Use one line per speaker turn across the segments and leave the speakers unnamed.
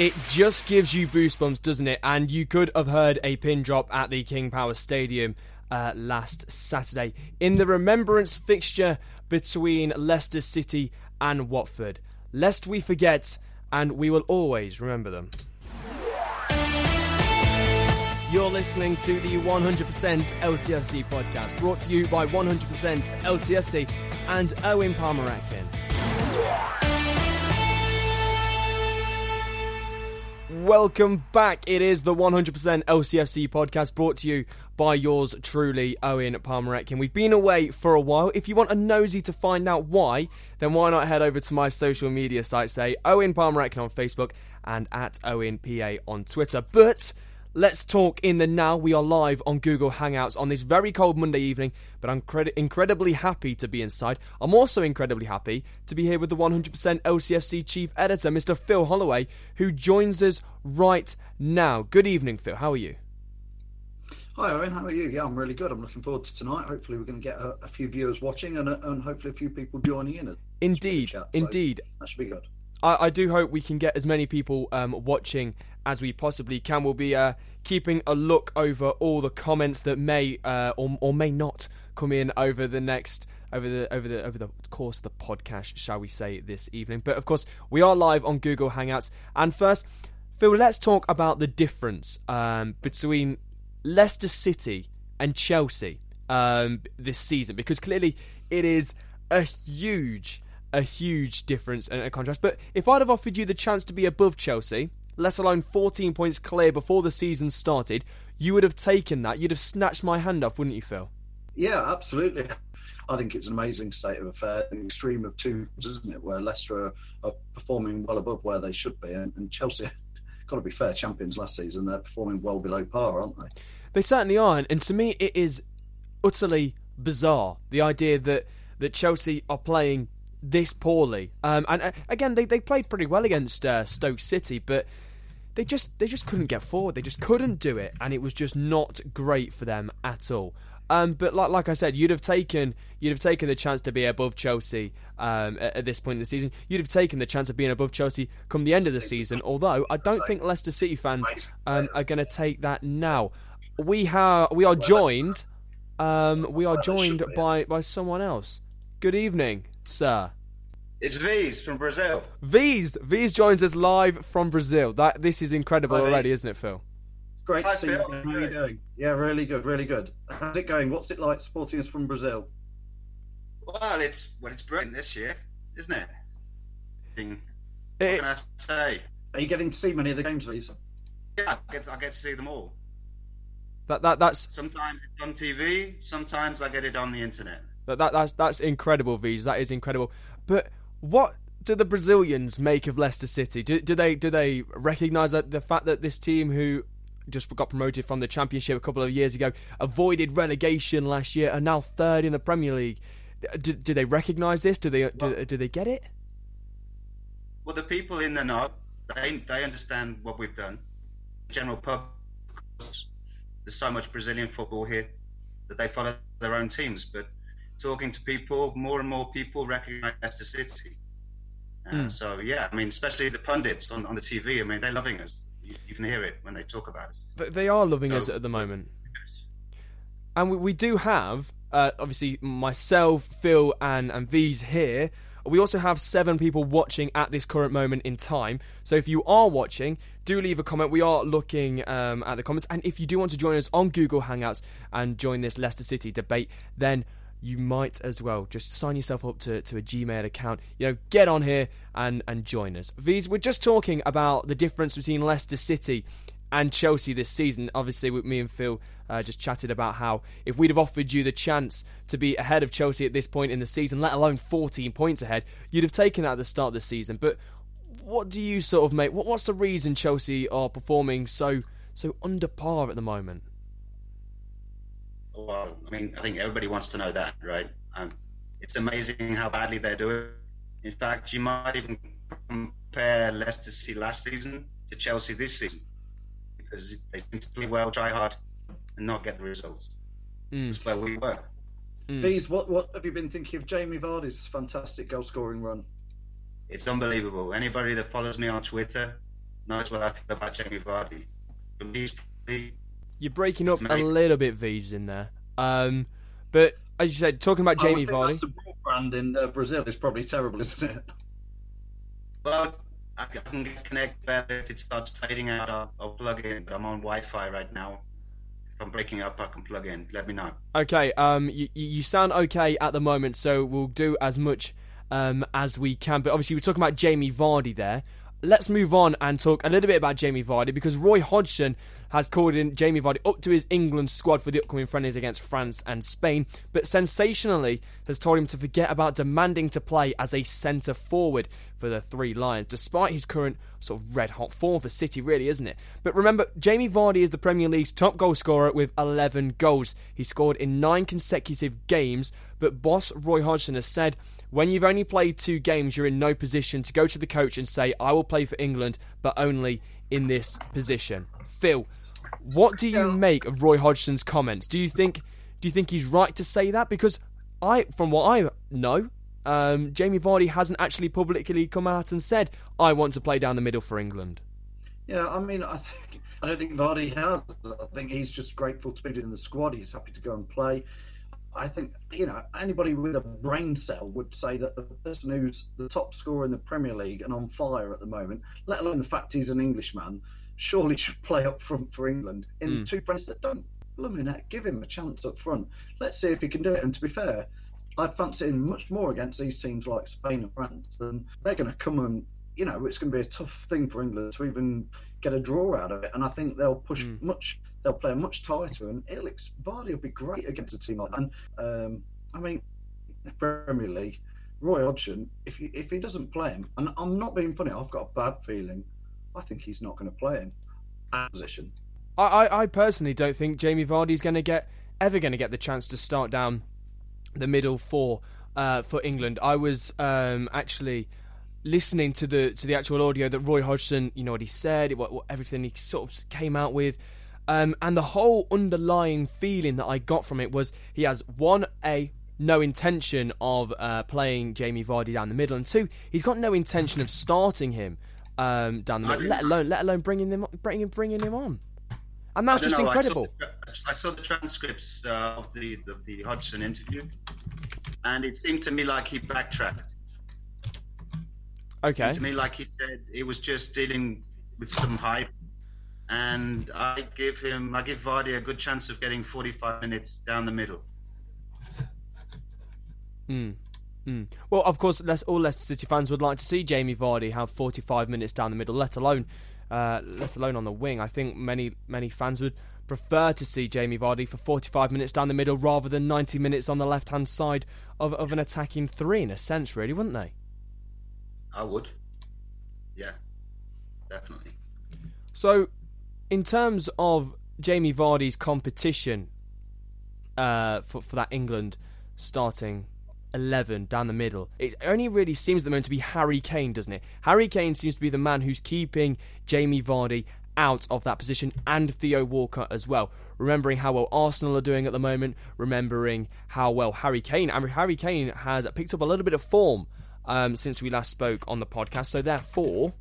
It just gives you goosebumps, doesn't it? And you could have heard a pin drop at the King Power Stadium uh, last Saturday in the remembrance fixture between Leicester City and Watford. Lest we forget, and we will always remember them. You're listening to the 100% LCFC podcast, brought to you by 100% LCFC and Owen Palmer Welcome back. It is the 100% LCFC podcast brought to you by yours truly, Owen Palmeretkin. We've been away for a while. If you want a nosy to find out why, then why not head over to my social media sites, say Owen Palmeretkin on Facebook and at Owen PA on Twitter. But Let's talk in the now. We are live on Google Hangouts on this very cold Monday evening, but I'm cred- incredibly happy to be inside. I'm also incredibly happy to be here with the 100% LCFC chief editor, Mr. Phil Holloway, who joins us right now. Good evening, Phil. How are you?
Hi, Owen. How are you? Yeah, I'm really good. I'm looking forward to tonight. Hopefully, we're going to get a, a few viewers watching and, and hopefully a few people joining in.
Indeed,
chat, so
indeed.
That should be good.
I, I, do hope we can get as many people um, watching as we possibly can. We'll be uh, keeping a look over all the comments that may uh, or, or may not come in over the next over the over the over the course of the podcast, shall we say, this evening. But of course, we are live on Google Hangouts. And first, Phil, let's talk about the difference um, between Leicester City and Chelsea um, this season, because clearly it is a huge, a huge difference and a contrast. But if I'd have offered you the chance to be above Chelsea, let alone 14 points clear before the season started, you would have taken that. You'd have snatched my hand off, wouldn't you, Phil?
Yeah, absolutely. I think it's an amazing state of affairs, an extreme of two, isn't it? Where Leicester are, are performing well above where they should be, and, and Chelsea, got to be fair, champions last season, they're performing well below par, aren't they?
They certainly are, and to me, it is utterly bizarre the idea that that Chelsea are playing this poorly. Um, and uh, again, they, they played pretty well against uh, Stoke City, but they just they just couldn't get forward. They just couldn't do it, and it was just not great for them at all. Um, but like like I said, you'd have taken you'd have taken the chance to be above Chelsea um, at, at, this point in the season. You'd have taken the chance of being above Chelsea come the end of the season. Although I don't think Leicester City fans um, are going to take that now. We have we are joined um, we are joined by by someone else. Good evening, sir.
It's V's from Brazil.
V's V's joins us live from Brazil. That this is incredible
Hi,
already,
V's.
isn't it, Phil?
Great
Hi,
to see you.
Phil.
How are you doing? Yeah, really good, really good. How's it going? What's it like supporting us from Brazil?
Well, it's well, it's brilliant this year, isn't it? Thing- What can I say?
Are you getting to see many of the games, Lisa?
Yeah, I get I get to see them all.
that that that's
Sometimes it's on TV, sometimes I get it on the internet.
That, that that's that's incredible, V's. That is incredible. But what do the Brazilians make of Leicester City? Do, do they do they recognise that the fact that this team who just got promoted from the Championship a couple of years ago, avoided relegation last year, are now third in the Premier League? Do, do they recognise this? Do they do, do they get it?
Well, the people in the know, they they understand what we've done. The general pub, there's so much Brazilian football here that they follow their own teams. But talking to people, more and more people recognise Leicester City. Uh, mm. So yeah, I mean, especially the pundits on, on the TV. I mean, they're loving us. You, you can hear it when they talk about us.
They are loving so, us at the moment. And we, we do have, uh, obviously, myself, Phil, and and V's here. We also have seven people watching at this current moment in time. So if you are watching, do leave a comment. We are looking um, at the comments. And if you do want to join us on Google Hangouts and join this Leicester City debate, then you might as well just sign yourself up to, to a Gmail account. You know, get on here and, and join us. V's, we're just talking about the difference between Leicester City and Chelsea this season. Obviously, with me and Phil uh, just chatted about how if we'd have offered you the chance to be ahead of Chelsea at this point in the season, let alone 14 points ahead, you'd have taken that at the start of the season. But what do you sort of make? What, what's the reason Chelsea are performing so so under par at the moment?
Well, I mean, I think everybody wants to know that, right? Um, it's amazing how badly they're doing. In fact, you might even compare Leicester City last season to Chelsea this season because they seem to play well, try hard, and not get the results. Mm. That's where we were.
Mm. V's, what what have you been thinking of Jamie Vardy's fantastic goal scoring run?
It's unbelievable. Anybody that follows me on Twitter knows what I feel about Jamie Vardy.
You're breaking up a little bit, V's in there. Um, but as you said, talking about Jamie Vardy.
the brand in uh, Brazil is probably terrible, isn't it?
Well, I can connect better if it starts fading out. I'll, I'll plug in, but I'm on Wi-Fi right now. If I'm breaking up, I can plug in. Let me know.
Okay. Um, you, you sound okay at the moment, so we'll do as much um, as we can. But obviously, we're talking about Jamie Vardy there. Let's move on and talk a little bit about Jamie Vardy because Roy Hodgson has called in Jamie Vardy up to his England squad for the upcoming friendlies against France and Spain, but sensationally has told him to forget about demanding to play as a centre forward for the Three Lions, despite his current sort of red hot form for City, really, isn't it? But remember, Jamie Vardy is the Premier League's top goal scorer with 11 goals. He scored in nine consecutive games, but boss Roy Hodgson has said when you've only played two games, you're in no position to go to the coach and say, I will play for England, but only in this position. Phil, what do you make of Roy Hodgson's comments? Do you think do you think he's right to say that? Because I, from what I know, um, Jamie Vardy hasn't actually publicly come out and said, "I want to play down the middle for England."
Yeah, I mean, I think I don't think Vardy has. I think he's just grateful to be in the squad. He's happy to go and play. I think you know anybody with a brain cell would say that the person who's the top scorer in the Premier League and on fire at the moment, let alone the fact he's an Englishman, surely should play up front for England in mm. two friends that don't. Blooming give him a chance up front. Let's see if he can do it. And to be fair, I'd fancy him much more against these teams like Spain and France. Than they're going to come and you know it's going to be a tough thing for England to even get a draw out of it. And I think they'll push mm. much. They'll play much tighter, and it'll, Vardy will be great against a team like that. And um, I mean, Premier League, Roy Hodgson, if he, if he doesn't play him, and I'm not being funny, I've got a bad feeling I think he's not going to play him at position.
I, I, I personally don't think Jamie Vardy's going to get ever going to get the chance to start down the middle four uh, for England. I was um, actually listening to the to the actual audio that Roy Hodgson, you know what he said, what, what everything he sort of came out with. Um, and the whole underlying feeling that I got from it was he has one a no intention of uh, playing Jamie Vardy down the middle, and two, he's got no intention of starting him um, down the middle, let alone let alone bringing them bringing bringing him on. And that's just
know,
incredible.
I saw, the, I saw the transcripts uh, of the of the Hodgson interview, and it seemed to me like he backtracked.
Okay.
to me, like he said, it was just dealing with some hype, and I give him, I give Vardy a good chance of getting 45 minutes down the middle.
Hmm. Mm. Well, of course, all Leicester City fans would like to see Jamie Vardy have 45 minutes down the middle, let alone, uh, let alone on the wing. I think many many fans would prefer to see Jamie Vardy for 45 minutes down the middle rather than 90 minutes on the left hand side of, of an attacking three, in a sense, really, wouldn't they?
I would. Yeah, definitely.
So, in terms of Jamie Vardy's competition uh, for for that England starting eleven down the middle, it only really seems at the moment to be Harry Kane, doesn't it? Harry Kane seems to be the man who's keeping Jamie Vardy out of that position and Theo Walcott as well. Remembering how well Arsenal are doing at the moment, remembering how well Harry Kane, and Harry Kane has picked up a little bit of form um, since we last spoke on the podcast. So therefore,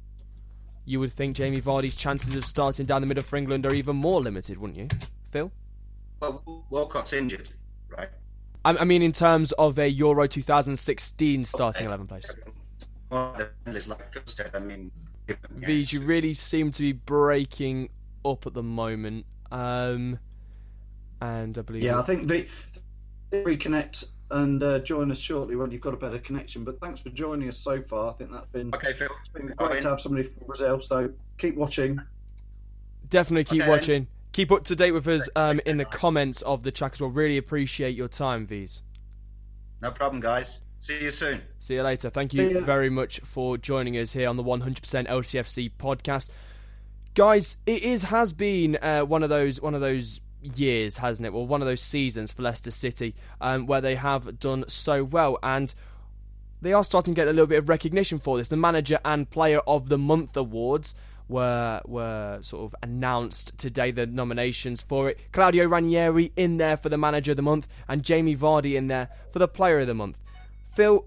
you would think Jamie Vardy's chances of starting down the middle for England are even more limited, wouldn't you, Phil?
Well, Walcott's injured, right?
I, I mean, in terms of a Euro 2016 starting eleven place.
Well, like Phil said, I mean,
V's, you really seem to be breaking up at the moment. Um, and I believe.
Yeah, I think the reconnect and uh, join us shortly when you've got a better connection. But thanks for joining us so far. I think that's been
okay. Phil,
it's been great to have somebody from Brazil. So keep watching.
Definitely keep
Okay.
watching. Keep up to date with us um, in the comments of the chat as well. Really appreciate your time, V's.
No problem, guys. See you soon.
See you later. Thank you very much for joining us here on the 100% LCFC podcast, guys. It is has been uh, one of those one of those years, hasn't it? Well, one of those seasons for Leicester City um, where they have done so well and. They are starting to get a little bit of recognition for this. The Manager and Player of the Month awards were were sort of announced today. The nominations for it: Claudio Ranieri in there for the Manager of the Month, and Jamie Vardy in there for the Player of the Month. Phil,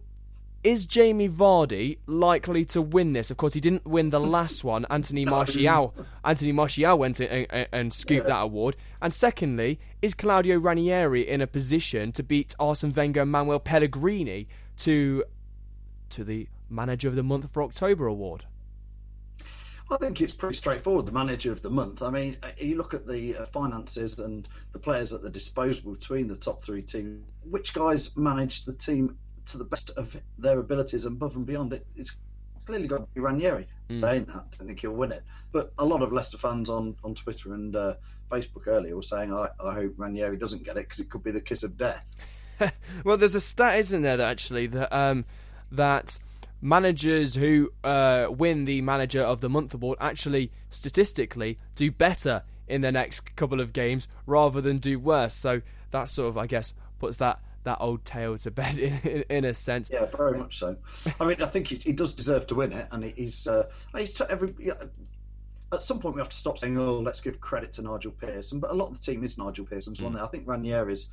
is Jamie Vardy likely to win this? Of course, he didn't win the last one. Anthony Martial, Anthony Martial went and, and, and scooped that award. And secondly, is Claudio Ranieri in a position to beat Arsene Wenger and Manuel Pellegrini to to the Manager of the Month for October award?
I think it's pretty straightforward. The manager of the month. I mean, uh, you look at the uh, finances and the players at the disposal between the top three teams. Which guys manage the team to the best of their abilities and above and beyond? It, it's clearly got to be Ranieri. Saying that, I don't think he'll win it. But a lot of Leicester fans on, on Twitter and uh, Facebook earlier were saying, I, I hope Ranieri doesn't get it because it could be the kiss of death.
well, there's a stat, isn't there, that actually that um, that managers who uh, win the Manager of the Month award actually statistically do better in the next couple of games rather than do worse. So that sort of, I guess, puts that that old tale to bed in in, in a sense.
Yeah, very much so. I mean, I think he, he does deserve to win it, and he's uh, he's t- every. yeah, At some point, we have to stop saying, "Oh, let's give credit to Nigel Pearson," but a lot of the team is Nigel Pearson's one. there. I think Ranieri's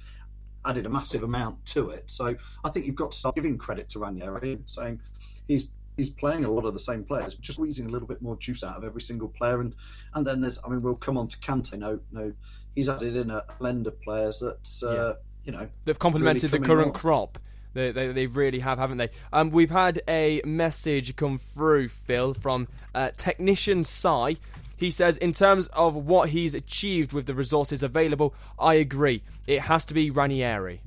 added a massive amount to it, so I think you've got to start giving credit to Ranieri, saying he's he's playing a lot of the same players, just squeezing a little bit more juice out of every single player, and and then there's, I mean, we'll come on to Kante. No, no, he's added in a blend of players that uh, you know
They've complemented
really
the current
on.
crop. They, they, they really have, haven't they? Um, we've had a message come through, Phil, from uh, technician Sai. He says, in terms of what he's achieved with the resources available, I agree. It has to be Ranieri.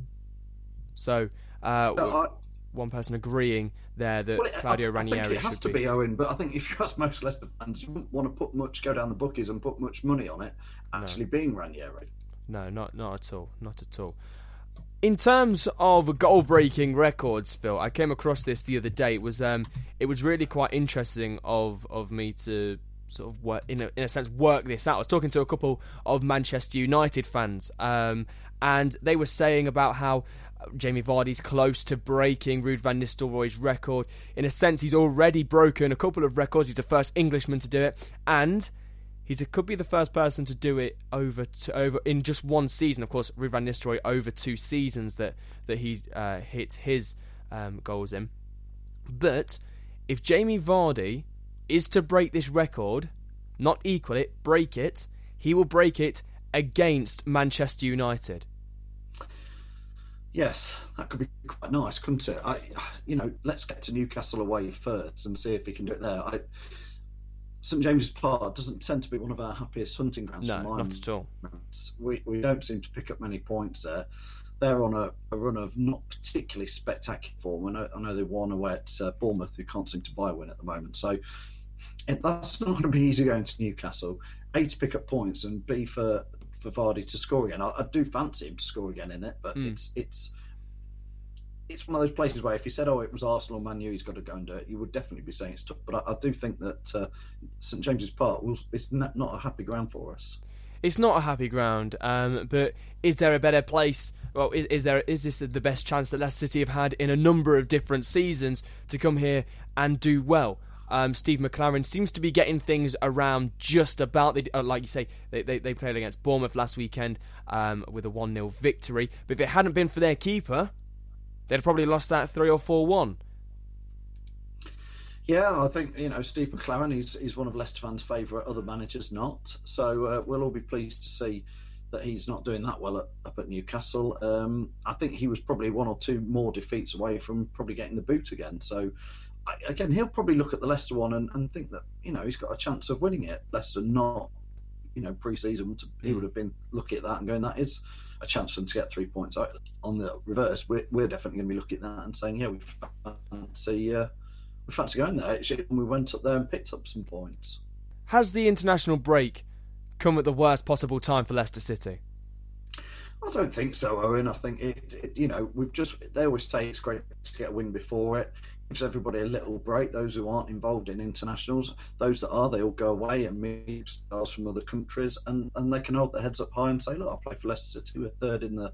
So, uh,
No, I-
one person agreeing there that
Well, it-
Claudio
I, I
Ranieri
think it has to
be.
be Owen, but I think if you ask most Leicester fans, you wouldn't want to put much, go down the bookies and put much money on it actually being Ranieri.
No, not not at all, not at all. In terms of goal-breaking records, Phil, I came across this the other day. It was um, it was really quite interesting of of me to sort of work in a in a sense work this out. I was talking to a couple of Manchester United fans, um, and they were saying about how. uh, Jamie Vardy's close to breaking Ruud van Nistelrooy's record. In a sense, he's already broken a couple of records. He's the first Englishman to do it, and He's a, could be the first person to do it over to, over in just one season. Of course, Ruud van Nistelrooy over two seasons that that he uh, hit his um, goals in. But if Jamie Vardy is to break this record, not equal it, break it, he will break it against Manchester United.
Yes, that could be quite nice, couldn't it? I, you know, let's get to Newcastle away first and see if he can do it there. I, St James's Park doesn't tend to be one of our happiest hunting grounds.
No, not at all.
We we don't seem to pick up many points there. They're on a, a run of not particularly spectacular form. I know, I know they won away at uh, Bournemouth, who can't seem to buy a win at the moment. So it, that's not going to be easy going to Newcastle. A to pick up points and B for for Vardy to score again. I, I do fancy him to score again in it, but
Mm.
it's it's it's one of those places where if you said, "Oh, it was Arsenal, Man U, he's got to go and do it," you would definitely be saying stuff. But I, I do think that uh, St James's Park, will, it's not, a happy ground for us.
It's not a happy ground, um, but is there a better place? Well, is, is, there is this the best chance that Leicester City have had in a number of different seasons to come here and do well? Um, Steve McClaren seems to be getting things around just about. Uh, like you say, they, they, they, played against Bournemouth last weekend um, with a 1 0 victory. But if it hadn't been for their keeper, they'd have probably lost that 3 or 4 1.
Yeah, I think you know Steve McClaren. He's he's one of Leicester fans' favourite. Other managers not. So uh, we'll all be pleased to see that he's not doing that well at, up at Newcastle. Um, I think he was probably one or two more defeats away from probably getting the boot again. So again, he'll probably look at the Leicester one and, and think that you know he's got a chance of winning it. Leicester not, you know, pre-season he hmm. would have been looking at that and going, that is a chance for them to get three points. On the reverse, we're, we're definitely going to be looking at that and saying, yeah, we fancy uh, we fancy going there. Actually, we went up there and picked up some points.
Has the international break come at the worst possible time for Leicester City?
I don't think so, Owen. I think it, it, you know, we've just, they always say it's great to get a win before it gives everybody a little break. Those who aren't involved in internationals, those that are, they all go away and meet stars from other countries, and, and they can hold their heads up high and say, "Look, I play for Leicester City. We're third in the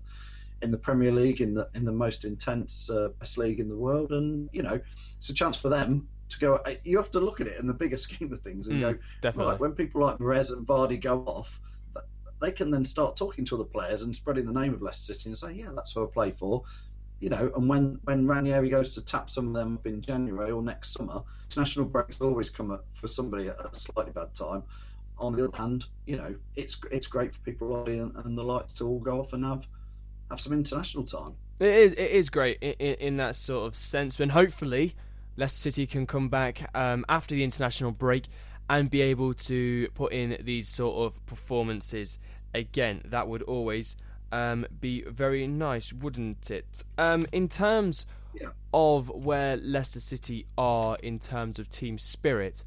in the Premier League, in the in the most intense uh, best league in the world, and you know, it's a chance for them to go. You have to look at it in the bigger scheme of things and mm, go,
definitely.
Right, when people like Mahrez and Vardy go off, they can then start talking to other players and spreading the name of Leicester City and say, yeah, that's who I play for you know, and when when Ranieri goes to tap some of them up in January or next summer, international breaks always come up for somebody at a slightly bad time. On the other hand, you know, it's it's great for people and, and the lights to all go off and have have some international time.
It is it is great in, in, that sort of sense, and hopefully Leicester City can come back um, after the international break and be able to put in these sort of performances again. That would always um, be very nice, wouldn't it? Um, in terms yeah. of where Leicester City are in terms of team spirit,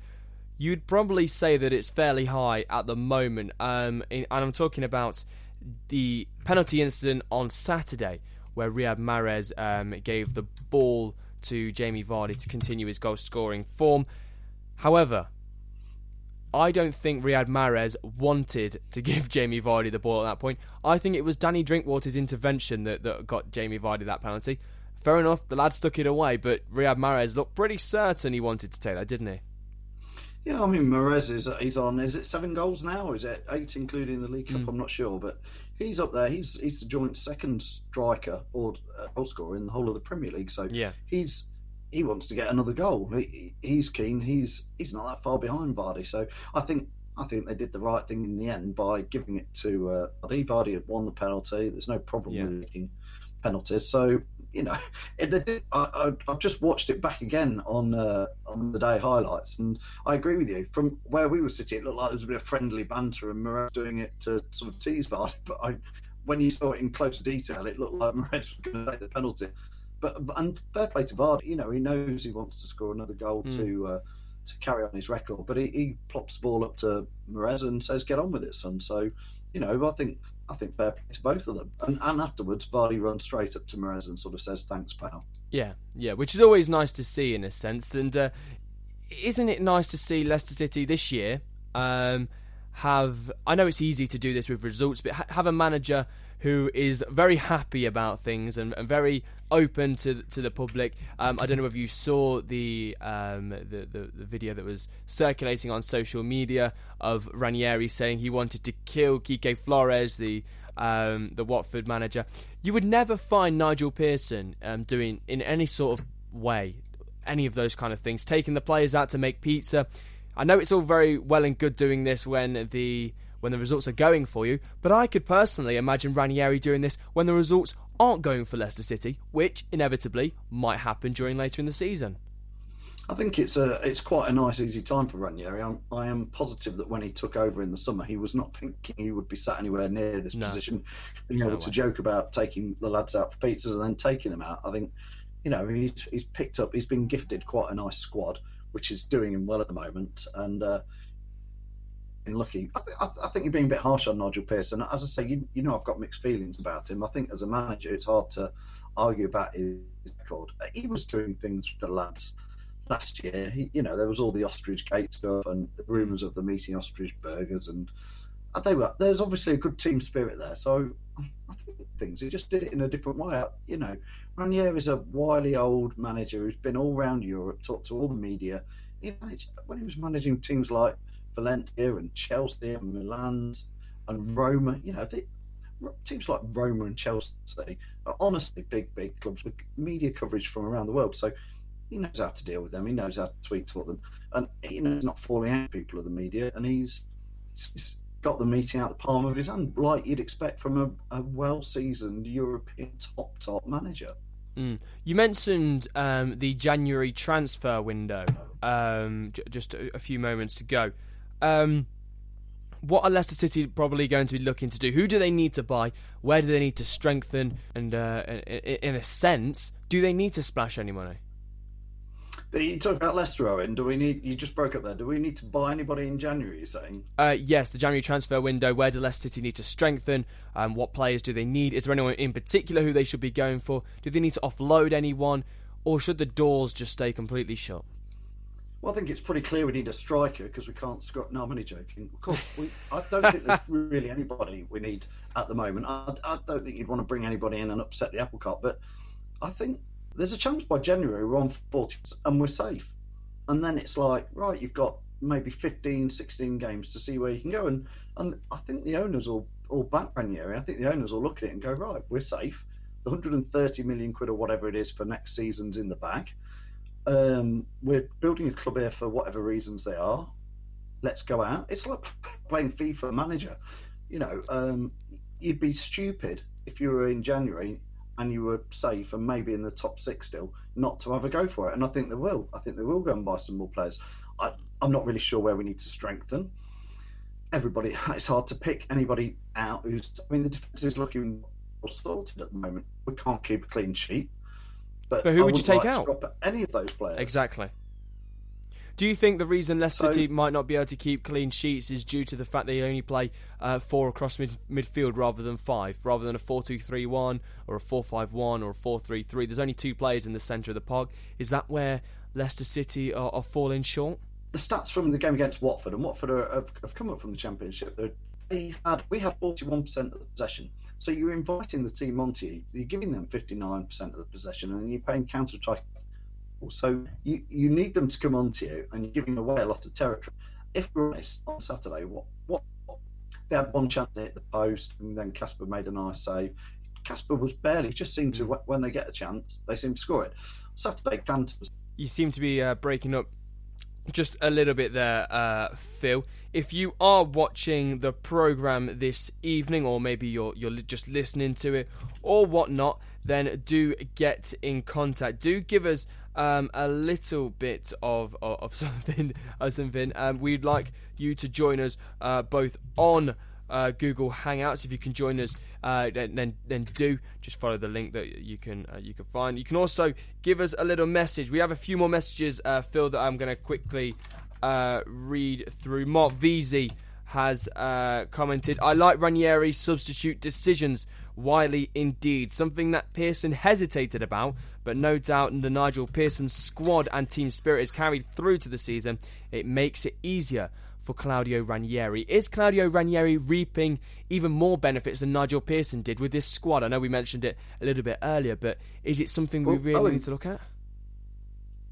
you'd probably say that it's fairly high at the moment. Um, in, and I'm talking about the penalty incident on Saturday, where Riyad Mahrez um, gave the ball to Jamie Vardy to continue his goal scoring form. However, I don't think Riyad Mahrez wanted to give Jamie Vardy the ball at that point. I think it was Danny Drinkwater's intervention that, that got Jamie Vardy that penalty. Fair enough, the lad stuck it away, but Riyad Mahrez looked pretty certain he wanted to take that, didn't he?
Yeah, I mean, Mahrez is he's on. Is it seven goals now? Is it eight, including the League Cup? Mm. I'm not sure, but he's up there. He's he's the joint second striker or uh, goal scorer in the whole of the Premier League. So
yeah,
he's he wants to get another goal. He, he's keen. He's he's not that far behind Vardy. So I think I think they did the right thing in the end by giving it to uh, Vardy. Vardy had won the penalty. There's no problem yeah. with making penalties. So you know, did, I, have just watched it back again on uh, on the day highlights, and I agree with you. From where we were sitting, it looked like there was a bit of friendly banter, and Mahrez doing it to sort of tease Vardy. But I, when you saw it in closer detail, it looked like Mahrez was going to take the penalty but and fair play to Vardy. You know, he knows he wants to score another goal mm. to uh, to carry on his record, but he, he plops the ball up to Mahrez and says, "Get on with it, son." So, you know, I think I think fair play to both of them. And, and afterwards, Vardy runs straight up to Mahrez and sort of says, "Thanks, pal."
Yeah, yeah, which is always nice to see in a sense. And uh, isn't it nice to see Leicester City this year? Um, have I know it's easy to do this with results, but ha- have a manager who is very happy about things and, and very open to to the public. Um, I don't know if you saw the, um, the, the, the video that was circulating on social media of Ranieri saying he wanted to kill Quique Flores, the um, the Watford manager. You would never find Nigel Pearson um, doing in any sort of way any of those kind of things, taking the players out to make pizza. I know it's all very well and good doing this when the when the results are going for you, but I could personally imagine Ranieri doing this when the results aren't going for Leicester City, which inevitably might happen during later in the season.
I think it's a it's quite a nice easy time for Ranieri. I'm, I am positive that when he took over in the summer, he was not thinking he would be sat anywhere near this no. position, being no able way. to joke about taking the lads out for pizzas and then taking them out. I think, you know, he's he's picked up, he's been gifted quite a nice squad, which is doing him well at the moment, and uh, lucky. I, th- I, th- I, think you're being a bit harsh on Nigel Pearson. As I say, you, you know I've got mixed feelings about him. I think as a manager, it's hard to argue about his record. He was doing things with the lads last year. He, you know, there was all the ostrich gate stuff and the rumours of them eating ostrich burgers, and they were. There's obviously a good team spirit there. So I think things. He just did it in a different way. You know, Ranieri is a wily old manager who's been all around Europe, talked to all the media. He managed, when he was managing teams like Valencia and Chelsea and Milan's and Roma, you know, they, teams like Roma and Chelsea are honestly big, big clubs with media coverage from around the world. So he knows how to deal with them. He knows how to tweet to them, and you know he's not falling out people of the media, and he's, he's got the meeting out the palm of his hand, like you'd expect from a, a well-seasoned European top top manager.
Mm. You mentioned um, the January transfer window um, j- just a, a, few moments ago. Um, what are Leicester City probably going to be looking to do? Who do they need to buy? Where do they need to strengthen? And uh, in a sense, do they need to splash any money?
You talk about Leicester, Owen. Do we need? You just broke up there. Do we need to buy anybody in January? You're saying?
Uh, yes, the January transfer window. Where do Leicester City need to strengthen? Um, what players do they need? Is there anyone in particular who they should be going for? Do they need to offload anyone, or should the doors just stay completely shut?
Well, I think it's pretty clear we need a striker because we can't score. No, I'm only joking. Of course, we, I don't think there's really anybody we need at the moment. I, I don't think you'd want to bring anybody in and upset the apple cart, but I think there's a chance by January we're on 40 and we're safe. And then it's like, right, you've got maybe 15, 16 games to see where you can go. And, and I think the owners will all back Ranieri. I think the owners will look at it and go, right, we're safe. The 130 million quid or whatever it is for next season's in the bag. Um, we're building a club here for whatever reasons they are. Let's go out. It's like playing FIFA manager. You know, um, you'd be stupid if you were in January and you were safe and maybe in the top six still, not to have a go for it. And I think they will. I think they will go and buy some more players. I, I'm not really sure where we need to strengthen. Everybody, it's hard to pick anybody out who's. I mean, the defence is looking sorted at the moment. We can't keep a clean sheet. But,
but who would you take like out?
any of those players.
Exactly. Do you think the reason Leicester so, City might not be able to keep clean sheets is due to the fact that they only play uh, four across mid- midfield rather than five, rather than a 4 2 3 1 or a 4 5 1 or a 4 3 3? There's only two players in the centre of the park. Is that where Leicester City are, are falling short?
The stats from the game against Watford, and Watford are, have, have, come up from the Championship. They had we had 41% of the possession. So you're inviting the team onto you. You're giving them 59% of the possession, and you're paying counter attack so you, you need them to come onto you, and you're giving away a lot of territory. If we're honest, on Saturday, what, what, they had one chance to hit the post, and then Kasper made a nice save. Kasper was barely just seemed to mm. when they get a chance, they seem to score it. Saturday, was.
You seem to be uh, breaking up just a little bit there, uh, Phil. If you are watching the program this evening, or maybe you're you're just listening to it or whatnot, then do get in contact. Do give us um, a little bit of of, of something. Something. Um, we'd like you to join us uh, both on. Uh, Google Hangouts. If you can join us, uh, then, then, do just follow the link that you can uh, you can find. You can also give us a little message. We have a few more messages, uh, Phil, that I'm going to quickly uh, read through. Mark Veazey has uh, commented, "I like Ranieri's substitute decisions. Wily indeed, something that Pearson hesitated about, but no doubt the Nigel Pearson squad and team spirit is carried through to the season. It makes it easier for Claudio Ranieri. Is Claudio Ranieri reaping even more benefits than Nigel Pearson did with this squad? I know we mentioned it a little bit earlier, but is it something well, we really Owen, need to look at?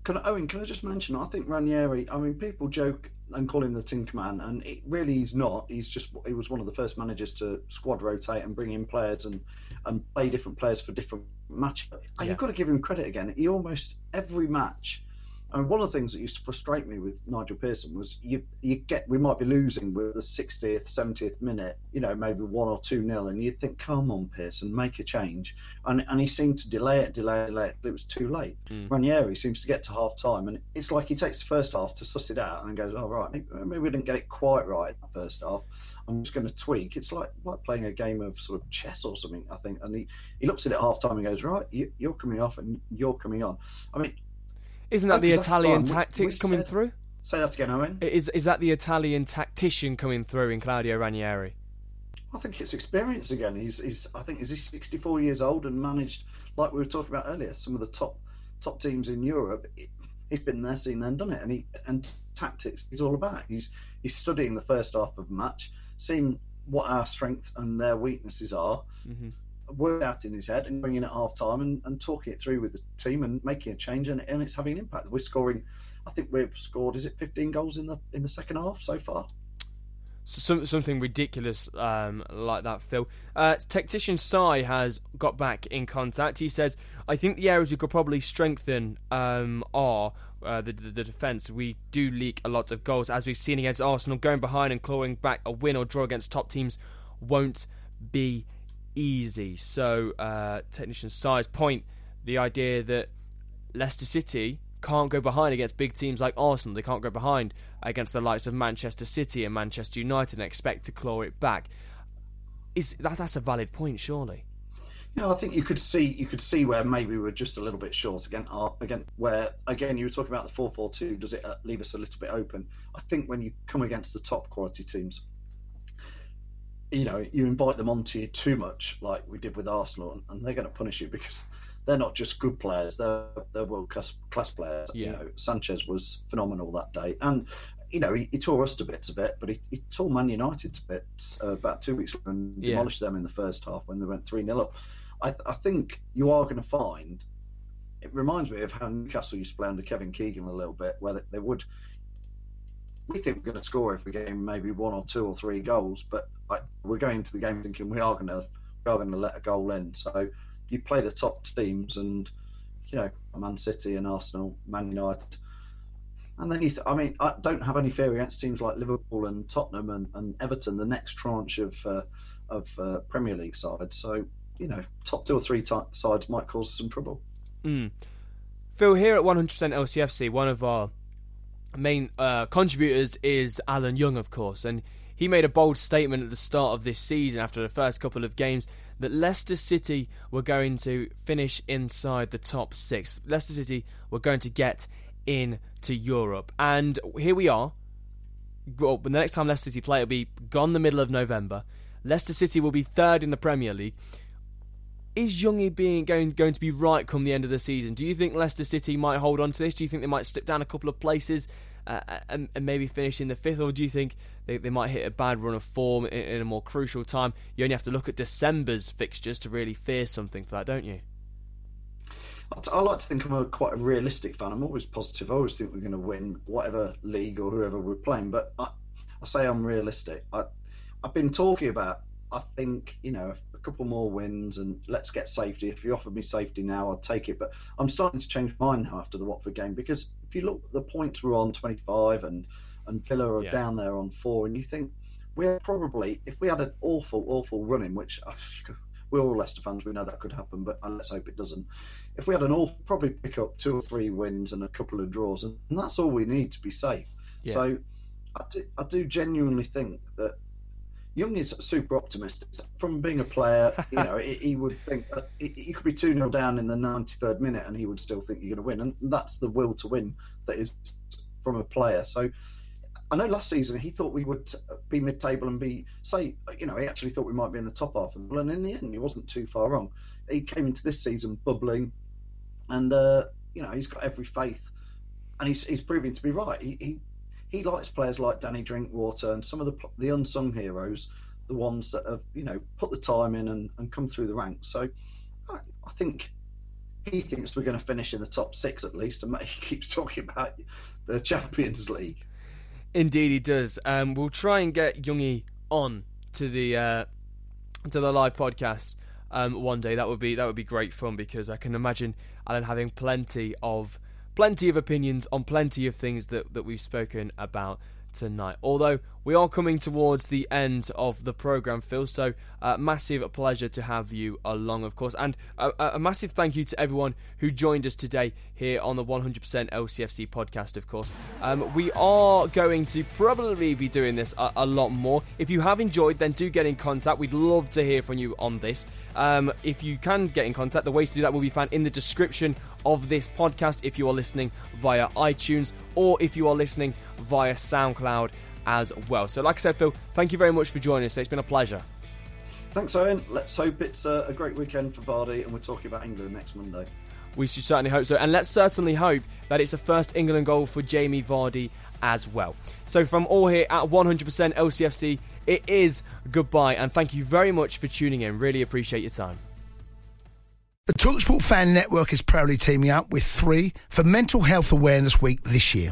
Can I, Owen, can I just mention? I think Ranieri. I mean, people joke and call him the Tinkerman, and it really he's not. He's just he was one of the first managers to squad rotate and bring in players and and play different players for different matches. Yeah. You've got to give him credit again. He almost every match and one of the things that used to frustrate me with Nigel Pearson was you you get we might be losing with the 60th, 70th minute, you know, maybe one or two nil, and you think, come on, Pearson, make a change. And and he seemed to delay it, delay it, delay it. It was too late. Mm. Ranieri seems to get to half time, and it's like he takes the first half to suss it out and goes, oh, right, maybe, maybe we didn't get it quite right in the first half. I'm just going to tweak. It's like like playing a game of sort of chess or something, I think. And he, he looks at it half time and goes, right, you, you're coming off and you're coming on. I mean,
isn't that the Italian tactics we, we coming
said,
through?
Say that again, Owen.
Is is that the Italian tactician coming through in Claudio Ranieri?
I think it's experience again. He's, he's I think is he 64 years old and managed, like we were talking about earlier, some of the top top teams in Europe. He's been there, seen them, done it, and he and tactics he's all about. He's he's studying the first half of a match, seeing what our strengths and their weaknesses are, mm-hmm. Work out in his head, and going in at half time and, and talking it through with the team and making a change, and, and it's having an impact. We're scoring. I think we've scored. Is it 15 goals in the in the second half so far?
some, something ridiculous um, like that, Phil. Uh, Tactician Sai has got back in contact. He says, I think the areas we could probably strengthen um, are uh, the, the, the defence. We do leak a lot of goals, as we've seen against Arsenal. Going behind and clawing back a win or draw against top teams won't be easy. So, uh, Technician Sai's point the idea that Leicester City can't go behind against big teams like Arsenal. They can't go behind against the likes of Manchester City and Manchester United and expect to claw it back. Is that that's a valid point, surely?
Yeah, I think you could see you could see where maybe we are just a little bit short again. Uh, again, where again you were talking about the four four two. Does it uh, leave us a little bit open? I think when you come against the top quality teams, you know, you invite them onto you too much, like we did with Arsenal, and they're going to punish you because they're not just good players; they're they're world class class players. Yeah. You know, Sanchez was phenomenal that day, and you know he, he tore us to bits a bit, but he, he tore Man United to bits uh, about two weeks ago and yeah. demolished them in the first half when they went three 0 up. I, I think you are going to find. It reminds me of how Newcastle used to play under Kevin Keegan a little bit, where they, they would we think we're going to score every game, maybe one or two or three goals, but like, we're going into the game thinking we are going to we are going to let a goal in. So you play the top teams and you know Man City and Arsenal, Man United, and then you. Th- I mean, I don't have any fear against teams like Liverpool and Tottenham and, and Everton, the next tranche of uh, of uh, Premier League sides. So you know, top two or three t- sides might cause some trouble.
Mm. Phil, here at 100% LCFC, one of our main uh, contributors is Alan Young, of course, and he made a bold statement at the start of this season after the first couple of games that Leicester City were going to finish inside the top six. Leicester City were going to get into Europe. And here we are. Well, the next time Leicester City play, it'll be gone the middle of November. Leicester City will be third in the Premier League. Is Youngie being going going to be right come the end of the season? Do you think Leicester City might hold on to this? Do you think they might slip down a couple of places? uh, and, and, maybe finish in the fifth, or do you think they, they might hit a bad run of form in, in, a more crucial time? You only have to look at December's fixtures to really fear something for that, don't you?
I like to think I'm a quite a realistic fan. I'm always positive. I always think we're going to win whatever league or whoever we're playing. But I, I say I'm realistic. I, I've been talking about. I think you know a couple more wins and let's get safety. If you offered me safety now, I'd take it. But I'm starting to change my mind now after the Watford game because if you look, the points were on 25 and and Villa are yeah. down there on four, and you think we're probably if we had an awful, awful running, which uh, we're all Leicester fans, we know that could happen, but let's hope it doesn't. If we had an awful, probably pick up two or three wins and a couple of draws, and, and that's all we need to be safe. Yeah. So I do, I do genuinely think that Young is super optimistic. From being a player, you know, he, he would think he could be 2 0 down in the 93rd minute and he would still think you're going to win. And that's the will to win that is from a player. So I know last season he thought we would be mid table and be, say, you know, he actually thought we might be in the top half of the And in the end, he wasn't too far wrong. He came into this season bubbling and, uh, you know, he's got every faith and he's, he's proving to be right. He, he he likes players like Danny Drinkwater and some of the the unsung heroes, the ones that have you know put the time in and, and come through the ranks. So I, I think he thinks we're going to finish in the top six at least, and he keeps talking about the Champions League.
Indeed, he does. Um, we'll try and get Youngie on to the uh, to the live podcast um, one day. That would be that would be great fun because I can imagine Alan having plenty of plenty of opinions on plenty of things that, that we've spoken about tonight. Although we are coming towards the end of the program, Phil. So, uh, massive pleasure to have you along, of course, and a, a, massive thank you to everyone who joined us today here on the 100% LCFC podcast. Of course, um, we are going to probably be doing this a, a, lot more. If you have enjoyed, then do get in contact. We'd love to hear from you on this. Um, if you can get in contact, the ways to do that will be found in the description of this podcast. If you are listening via iTunes or if you are listening via SoundCloud as well. So, like I said, Phil, thank you very much for joining us. It's been a pleasure.
Thanks, Owen. Let's hope it's a, a great weekend for Vardy, and we're talking about England next Monday.
We should certainly hope so, and let's certainly hope that it's the first England goal for Jamie Vardy as well. So, from all here at 100% LCFC, it is goodbye, and thank you very much for tuning in. Really appreciate your time.
The Talksport Fan Network is proudly teaming up with three for Mental Health Awareness Week this year.